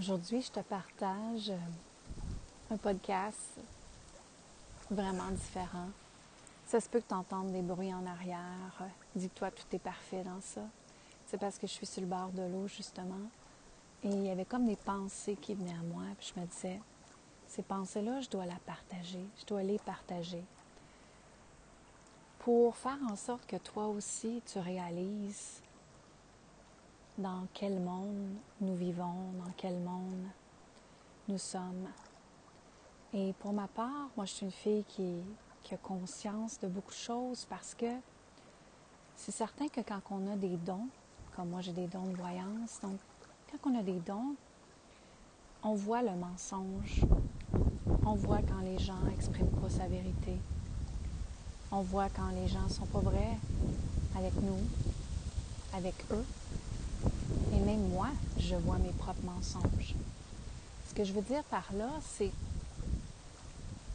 Aujourd'hui, je te partage un podcast vraiment différent. Ça se peut que tu entendes des bruits en arrière. Dis-toi, tout est parfait dans ça. C'est parce que je suis sur le bord de l'eau, justement. Et il y avait comme des pensées qui venaient à moi. Puis je me disais, ces pensées-là, je dois la partager. Je dois les partager. Pour faire en sorte que toi aussi, tu réalises dans quel monde nous vivons, dans quel monde nous sommes? Et pour ma part, moi, je suis une fille qui, a conscience de beaucoup de choses parce que c'est certain que quand on a des dons, comme moi j'ai des dons de voyance, donc quand on a des dons, on voit le mensonge, on voit quand les gens n'expriment pas sa vérité, on voit quand les gens ne sont pas vrais avec nous, avec eux, et même moi, je vois mes propres mensonges. Ce que je veux dire par là, c'est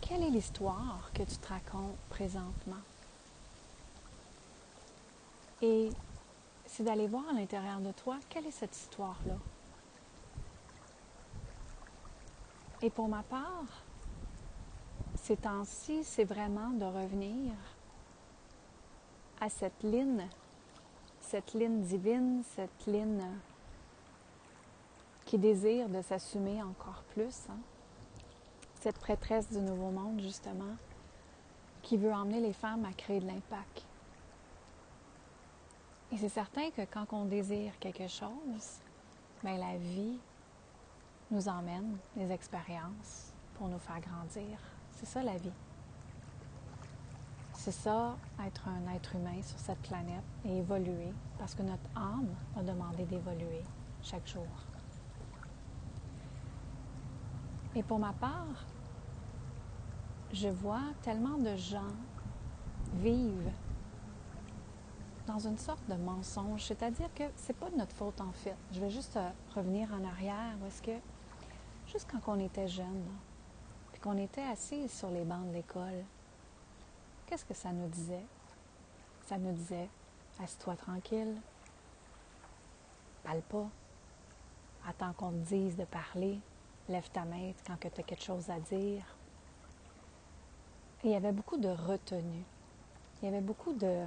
quelle est l'histoire que tu te racontes présentement? Et c'est d'aller voir à l'intérieur de toi, quelle est cette histoire-là? Et pour ma part, ces temps-ci, c'est vraiment de revenir à cette ligne cette ligne divine, cette ligne qui désire de s'assumer encore plus, hein. cette prêtresse du nouveau monde, justement, qui veut emmener les femmes à créer de l'impact. Et c'est certain que quand on désire quelque chose, bien, la vie nous emmène des expériences pour nous faire grandir. C'est ça la vie. C'est ça, être un être humain sur cette planète et évoluer, parce que notre âme a demandé d'évoluer chaque jour. Et pour ma part, je vois tellement de gens vivre dans une sorte de mensonge, c'est-à-dire que c'est pas de notre faute en fait. Je vais juste euh, revenir en arrière est-ce que juste quand on était jeune, puis qu'on était assis sur les bancs de l'école, Qu'est-ce que ça nous disait? Ça nous disait, assieds-toi tranquille, parle pas, attends qu'on te dise de parler, lève ta main quand tu as quelque chose à dire. il y avait beaucoup de retenue. Il y avait beaucoup de...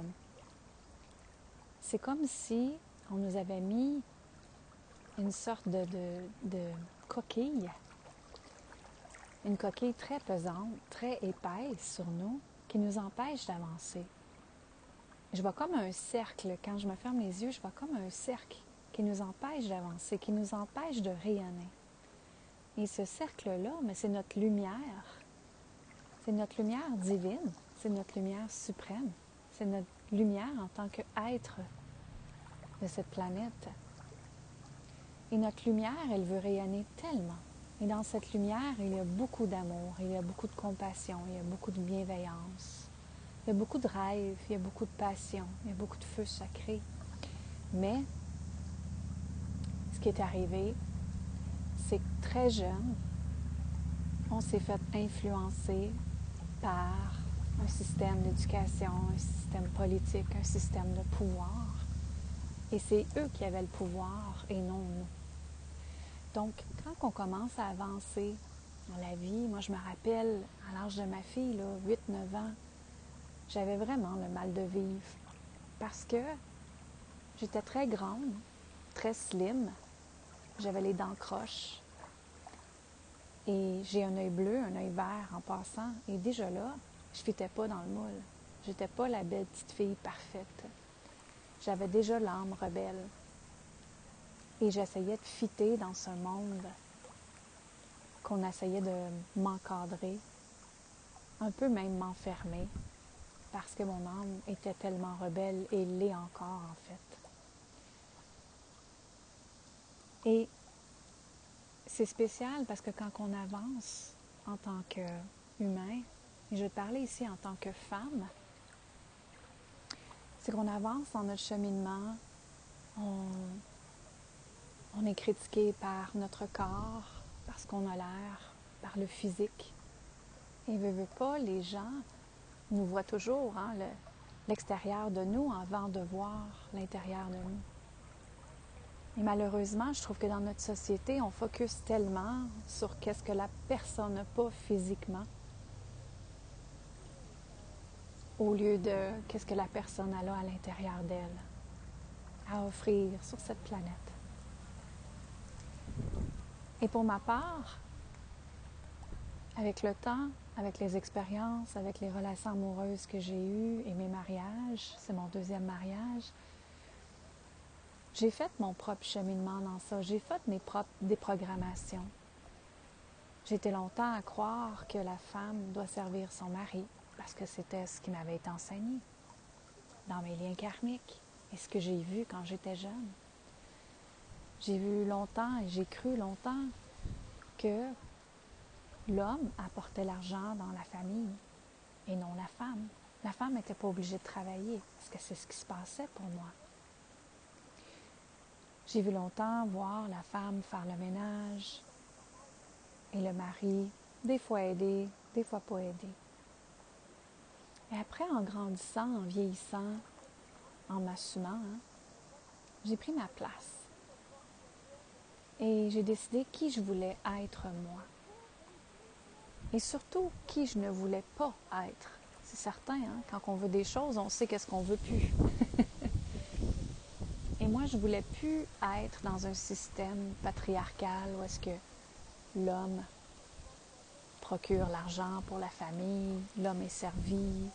C'est comme si on nous avait mis une sorte de coquille, une coquille très pesante, très épaisse sur nous, qui nous empêche d'avancer. Je vois comme un cercle, quand je me ferme les yeux, je vois comme un cercle qui nous empêche d'avancer, qui nous empêche de rayonner. Et ce cercle-là, mais c'est notre lumière. C'est notre lumière divine, c'est notre lumière suprême, c'est notre lumière en tant qu'être de cette planète. Et notre lumière, elle veut rayonner tellement. Et dans cette lumière, il y a beaucoup d'amour, il y a beaucoup de compassion, il y a beaucoup de bienveillance, il y a beaucoup de rêves, il y a beaucoup de passion, il y a beaucoup de feu sacré. Mais ce qui est arrivé, c'est que très jeune, on s'est fait influencer par un système d'éducation, un système politique, un système de pouvoir. Et c'est eux qui avaient le pouvoir et non nous. Donc, quand on commence à avancer dans la vie, moi je me rappelle à l'âge de ma fille, 8-9 ans, j'avais vraiment le mal de vivre parce que j'étais très grande, très slim, j'avais les dents croches et j'ai un œil bleu, un œil vert en passant. Et déjà là, je fitais pas dans le moule. J'étais pas la belle petite fille parfaite. J'avais déjà l'âme rebelle. Et j'essayais de fitter dans ce monde qu'on essayait de m'encadrer, un peu même m'enfermer, parce que mon âme était tellement rebelle et l'est encore en fait. Et c'est spécial parce que quand on avance en tant qu'humain, et je vais te parler ici en tant que femme, c'est qu'on avance dans notre cheminement, on, on est critiqué par notre corps, parce qu'on a l'air, par le physique. Et ne veut pas, les gens nous voient toujours hein, l'extérieur de nous avant de voir l'intérieur de nous. Et malheureusement, je trouve que dans notre société, on focus tellement sur qu'est-ce que la personne n'a pas physiquement au lieu de qu'est-ce que la personne a là à l'intérieur d'elle à offrir sur cette planète. Et pour ma part, avec le temps, avec les expériences, avec les relations amoureuses que j'ai eues et mes mariages, c'est mon deuxième mariage, j'ai fait mon propre cheminement dans ça. J'ai fait mes propres déprogrammations. J'étais longtemps à croire que la femme doit servir son mari parce que c'était ce qui m'avait été enseigné dans mes liens karmiques et ce que j'ai vu quand j'étais jeune. J'ai vu longtemps et j'ai cru longtemps que l'homme apportait l'argent dans la famille et non la femme. La femme n'était pas obligée de travailler parce que c'est ce qui se passait pour moi. J'ai vu longtemps voir la femme faire le ménage et le mari, des fois aider, des fois pas aider. Et après, en grandissant, en vieillissant, en m'assumant, hein, j'ai pris ma place. Et j'ai décidé qui je voulais être moi. Et surtout, qui je ne voulais pas être. C'est certain, hein, quand on veut des choses, on sait qu'est-ce qu'on veut plus. moi, je voulais plus être dans un système patriarcal où est-ce que l'homme procure l'argent pour la famille, l'homme est servi,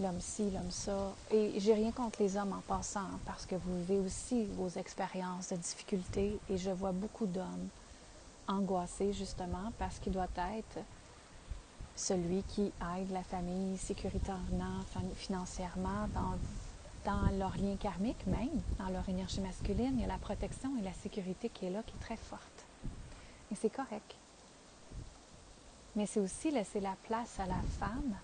l'homme ci, l'homme ça. Et j'ai rien contre les hommes en passant, parce que vous vivez aussi vos expériences de difficultés et je vois beaucoup d'hommes angoissés justement parce qu'il doit être celui qui aide la famille sécuritairement, financièrement, dans dans leur lien karmique même, dans leur énergie masculine, il y a la protection et la sécurité qui est là, qui est très forte. Et c'est correct. Mais c'est aussi laisser la place à la femme.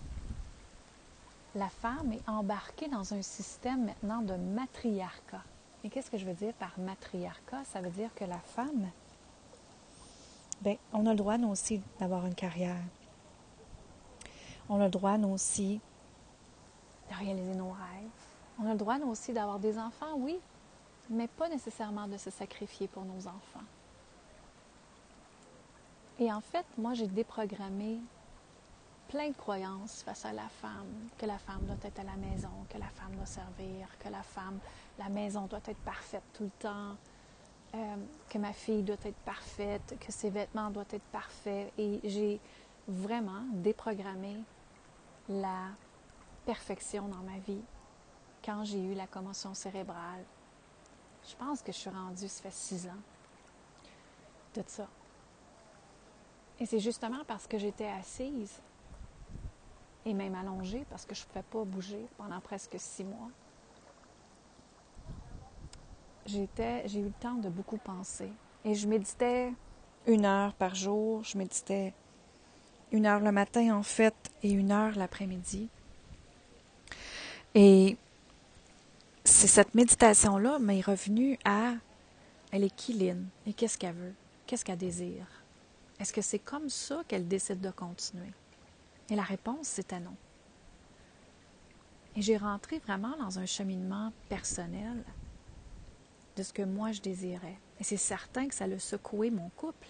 La femme est embarquée dans un système maintenant de matriarcat. Et qu'est-ce que je veux dire par matriarcat? Ça veut dire que la femme, bien, on a le droit, nous aussi, d'avoir une carrière. On a le droit, nous aussi, de réaliser nos rêves on a le droit, nous aussi, d'avoir des enfants, oui, mais pas nécessairement de se sacrifier pour nos enfants. Et en fait, moi, j'ai déprogrammé plein de croyances face à la femme, que la femme doit être à la maison, que la femme doit servir, que la femme, la maison doit être parfaite tout le temps, euh, que ma fille doit être parfaite, que ses vêtements doivent être parfaits. Et j'ai vraiment déprogrammé la perfection dans ma vie quand j'ai eu la commotion cérébrale. Je pense que je suis rendue, ça fait six ans, de ça. Et c'est justement parce que j'étais assise et même allongée parce que je ne pouvais pas bouger pendant presque six mois. J'étais, j'ai eu le temps de beaucoup penser. Et je méditais une heure par jour. Je méditais une heure le matin, en fait, et une heure l'après-midi. Et c'est cette méditation-là m'est revenue à elle est qui Lynn et qu'est-ce qu'elle veut, qu'est-ce qu'elle désire? Est-ce que c'est comme ça qu'elle décide de continuer? Et la réponse, c'était non. Et j'ai rentré vraiment dans un cheminement personnel de ce que moi je désirais. Et c'est certain que ça a secoué mon couple.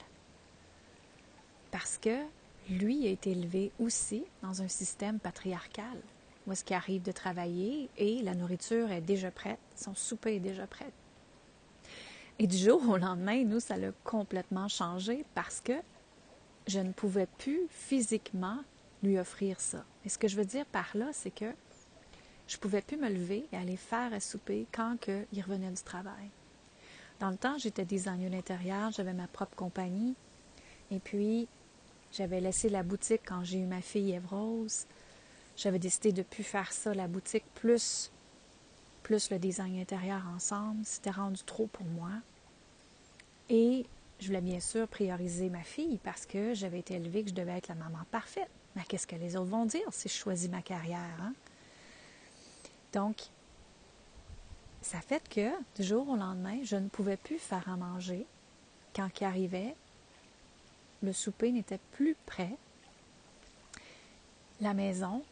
Parce que lui a été élevé aussi dans un système patriarcal où est-ce qu'il arrive de travailler et la nourriture est déjà prête, son souper est déjà prêt. Et du jour au lendemain, nous, ça l'a complètement changé parce que je ne pouvais plus physiquement lui offrir ça. Et ce que je veux dire par là, c'est que je ne pouvais plus me lever et aller faire à souper quand il revenait du travail. Dans le temps, j'étais designer d'intérieur, j'avais ma propre compagnie. Et puis, j'avais laissé la boutique quand j'ai eu ma fille Eve Rose. J'avais décidé de ne plus faire ça, la boutique, plus, plus le design intérieur ensemble. C'était rendu trop pour moi. Et je voulais bien sûr prioriser ma fille parce que j'avais été élevée que je devais être la maman parfaite. Qu'est-ce que les autres vont dire si je choisis ma carrière? Hein? Donc, ça fait que du jour au lendemain, je ne pouvais plus faire à manger. Quand il arrivait, le souper n'était plus prêt. La maison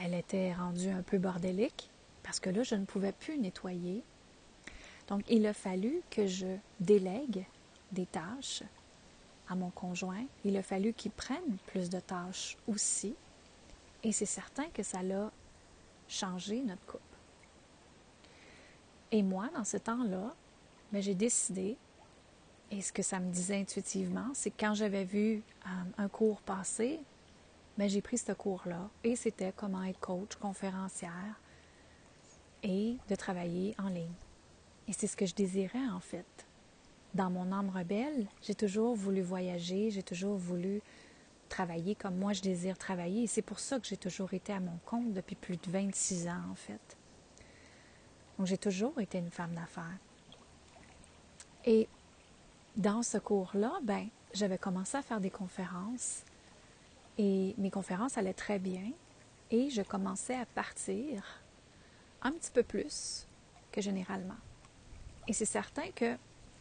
elle était rendue un peu bordélique parce que là, je ne pouvais plus nettoyer. Donc, il a fallu que je délègue des tâches à mon conjoint. Il a fallu qu'il prenne plus de tâches aussi. Et c'est certain que ça l'a changé notre couple. Et moi, dans ce temps-là, ben, j'ai décidé, et ce que ça me disait intuitivement, c'est que quand j'avais vu euh, un cours passer, ben, j'ai pris ce cours-là. Et c'était comment être coach, conférencière et de travailler en ligne. Et c'est ce que je désirais en fait. Dans mon âme rebelle, j'ai toujours voulu voyager, j'ai toujours voulu travailler comme moi je désire travailler. Et c'est pour ça que j'ai toujours été à mon compte depuis plus de 26 ans en fait. Donc j'ai toujours été une femme d'affaires. Et dans ce cours-là, ben, j'avais commencé à faire des conférences et mes conférences allaient très bien et je commençais à partir un petit peu plus que généralement. Et c'est certain que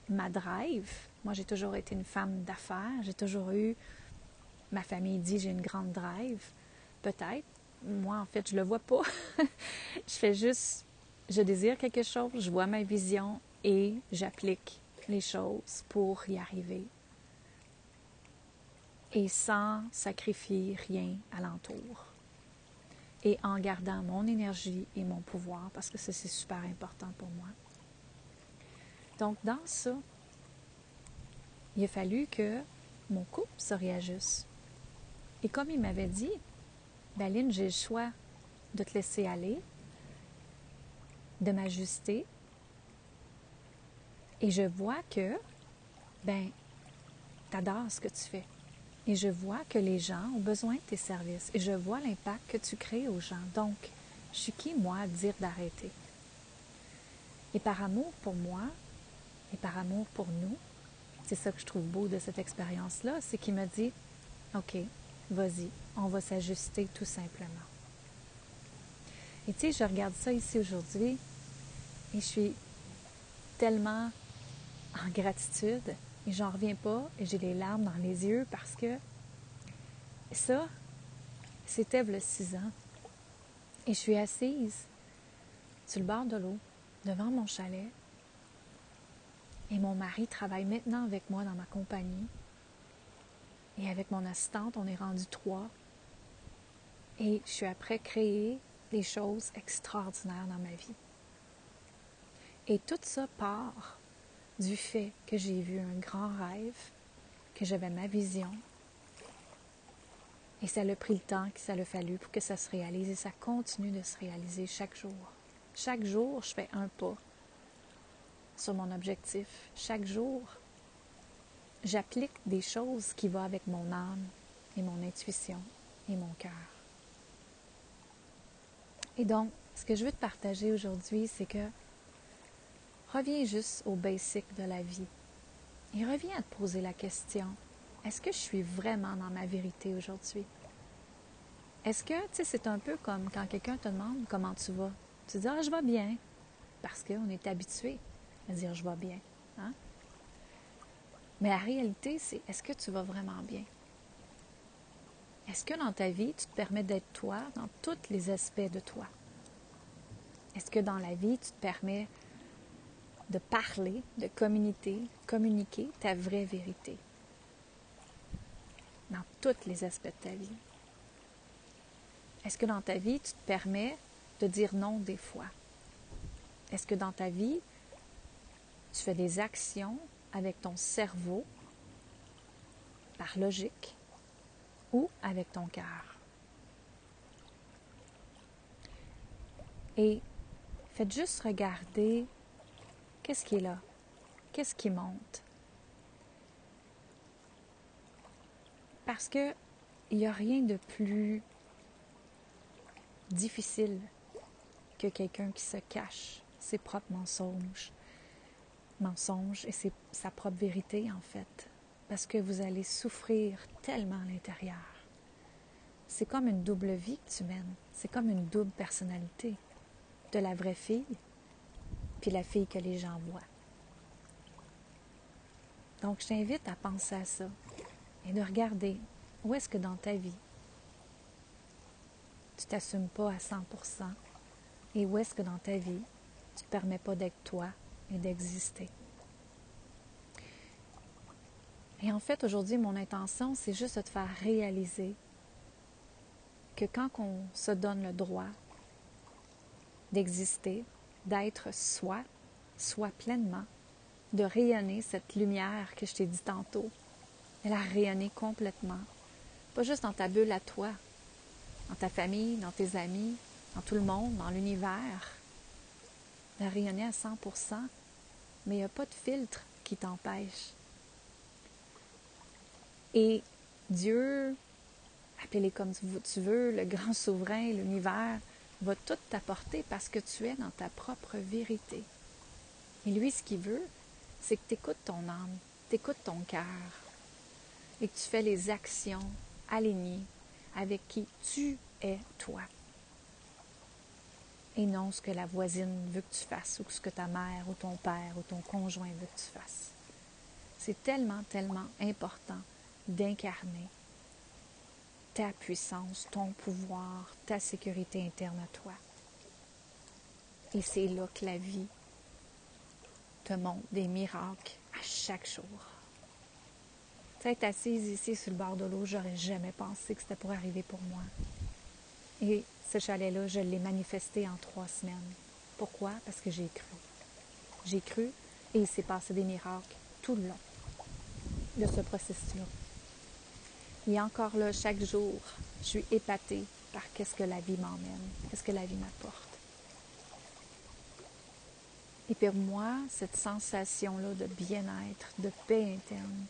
ma drive, moi j'ai toujours été une femme d'affaires, j'ai toujours eu, ma famille dit j'ai une grande drive, peut-être. Moi en fait je le vois pas. je fais juste, je désire quelque chose, je vois ma vision et j'applique les choses pour y arriver. Et sans sacrifier rien alentour et en gardant mon énergie et mon pouvoir, parce que ça, c'est super important pour moi. Donc, dans ça, il a fallu que mon couple se réajuste. Et comme il m'avait dit, Baline, j'ai le choix de te laisser aller, de m'ajuster, et je vois que, ben, t'adores ce que tu fais. Et je vois que les gens ont besoin de tes services. Et je vois l'impact que tu crées aux gens. Donc, je suis qui, moi, à dire d'arrêter? Et par amour pour moi, et par amour pour nous, c'est ça que je trouve beau de cette expérience-là, c'est qu'il me dit, OK, vas-y, on va s'ajuster tout simplement. Et tu sais, je regarde ça ici aujourd'hui et je suis tellement en gratitude et j'en reviens pas et j'ai des larmes dans les yeux parce que ça, c'était le six ans. Et je suis assise sur le bord de l'eau, devant mon chalet. Et mon mari travaille maintenant avec moi dans ma compagnie. Et avec mon assistante, on est rendu trois. Et je suis après créer des choses extraordinaires dans ma vie. Et tout ça part du fait que j'ai vu un grand rêve, que j'avais ma vision. Et ça a pris le temps que ça a fallu pour que ça se réalise et ça continue de se réaliser chaque jour. Chaque jour, je fais un pas sur mon objectif. Chaque jour, j'applique des choses qui vont avec mon âme et mon intuition et mon cœur. Et donc, ce que je veux te partager aujourd'hui, c'est que reviens juste au basic de la vie. Et reviens à te poser la question, est-ce que je suis vraiment dans ma vérité aujourd'hui? Est-ce que, tu sais, c'est un peu comme quand quelqu'un te demande comment tu vas? Tu dis, ah, je vais bien. Parce qu'on est habitué dire, je vais bien. Hein? Mais la réalité, c'est, est-ce que tu vas vraiment bien? Est-ce que dans ta vie, tu te permets d'être toi dans tous les aspects de toi? Est-ce que dans la vie, tu te permets de parler, de communiquer, communiquer ta vraie vérité? Dans tous les aspects de ta vie. Est-ce que dans ta vie, tu te permets de dire non des fois? Est-ce que dans ta vie, tu fais des actions avec ton cerveau, par logique, ou avec ton cœur? Et faites juste regarder Qu'est-ce qui est là? Qu'est-ce qui monte? Parce que il n'y a rien de plus difficile que quelqu'un qui se cache ses propres mensonges, mensonges et sa propre vérité en fait, parce que vous allez souffrir tellement à l'intérieur. C'est comme une double vie que tu mènes, c'est comme une double personnalité de la vraie fille puis la fille que les gens voient. Donc, je t'invite à penser à ça et de regarder où est-ce que dans ta vie, tu t'assumes pas à 100% et où est-ce que dans ta vie, tu ne te permets pas d'être toi et d'exister. Et en fait, aujourd'hui, mon intention, c'est juste de te faire réaliser que quand on se donne le droit d'exister, d'être soi, soi pleinement, de rayonner cette lumière que je t'ai dit tantôt, elle a rayonné complètement. Pas juste dans ta bulle à toi, dans ta famille, dans tes amis, dans tout le monde, dans l'univers. Elle a rayonné à 100% mais il n'y a pas de filtre qui t'empêche. Et Dieu, appelé comme tu veux, le grand souverain, l'univers, va tout t'apporter parce que tu es dans ta propre vérité. Et lui, ce qu'il veut, c'est que tu écoutes ton âme, tu écoutes ton cœur et que tu fais les actions alignées avec qui tu es toi. Et non ce que la voisine veut que tu fasses ou ce que ta mère ou ton père ou ton conjoint veut que tu fasses. C'est tellement, tellement important d'incarner ta puissance, ton pouvoir, ta sécurité interne à toi. Et c'est là que la vie te montre des miracles à chaque jour. Être assise ici sur le bord de l'eau, j'aurais jamais pensé que c'était pour arriver pour moi. Et ce chalet-là, je l'ai manifesté en trois semaines. Pourquoi? Parce que j'ai cru. J'ai cru et il s'est passé des miracles tout le long de ce processus-là. Et encore là, chaque jour, je suis épatée par qu'est-ce que la vie m'emmène, qu'est-ce que la vie m'apporte. Et pour moi, cette sensation-là de bien-être, de paix interne,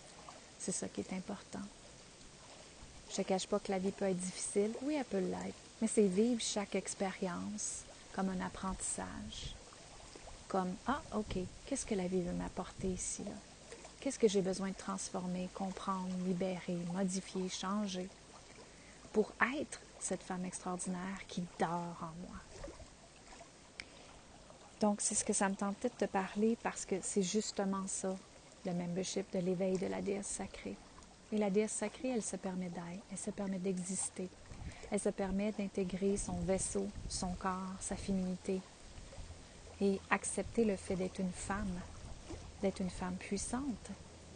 c'est ça qui est important. Je ne cache pas que la vie peut être difficile. Oui, elle peut l'être. Mais c'est vivre chaque expérience comme un apprentissage. Comme, ah, OK, qu'est-ce que la vie veut m'apporter ici, là? Qu'est-ce que j'ai besoin de transformer, comprendre, libérer, modifier, changer pour être cette femme extraordinaire qui dort en moi? Donc, c'est ce que ça me tentait de te parler parce que c'est justement ça, le membership de l'éveil de la déesse sacrée. Et la déesse sacrée, elle se permet d'être, elle se permet d'exister, elle se permet d'intégrer son vaisseau, son corps, sa féminité et accepter le fait d'être une femme d'être une femme puissante.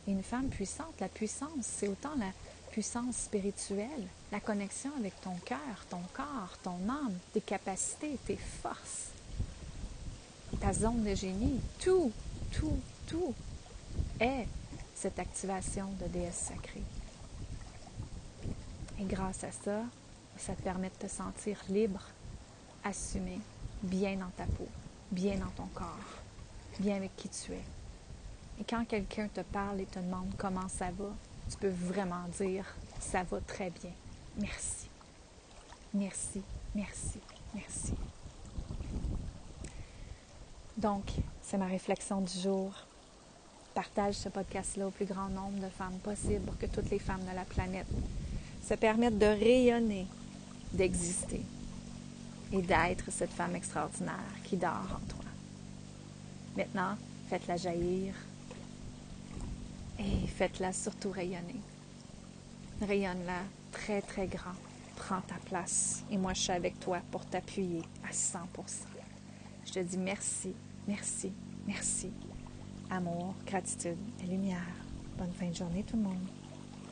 Et une femme puissante, la puissance, c'est autant la puissance spirituelle, la connexion avec ton cœur, ton corps, ton âme, tes capacités, tes forces, ta zone de génie, tout, tout, tout est cette activation de déesse sacrée. Et grâce à ça, ça te permet de te sentir libre, assumé, bien dans ta peau, bien dans ton corps, bien avec qui tu es. Et quand quelqu'un te parle et te demande comment ça va, tu peux vraiment dire ça va très bien. Merci. Merci, merci, merci. Donc, c'est ma réflexion du jour. Partage ce podcast-là au plus grand nombre de femmes possible pour que toutes les femmes de la planète se permettent de rayonner, d'exister et d'être cette femme extraordinaire qui dort en toi. Maintenant, faites-la jaillir et faites-la surtout rayonner. Rayonne-la très, très grand. Prends ta place. Et moi, je suis avec toi pour t'appuyer à 100% Je te dis merci, merci, merci. Amour, gratitude et lumière. Bonne fin de journée tout le monde.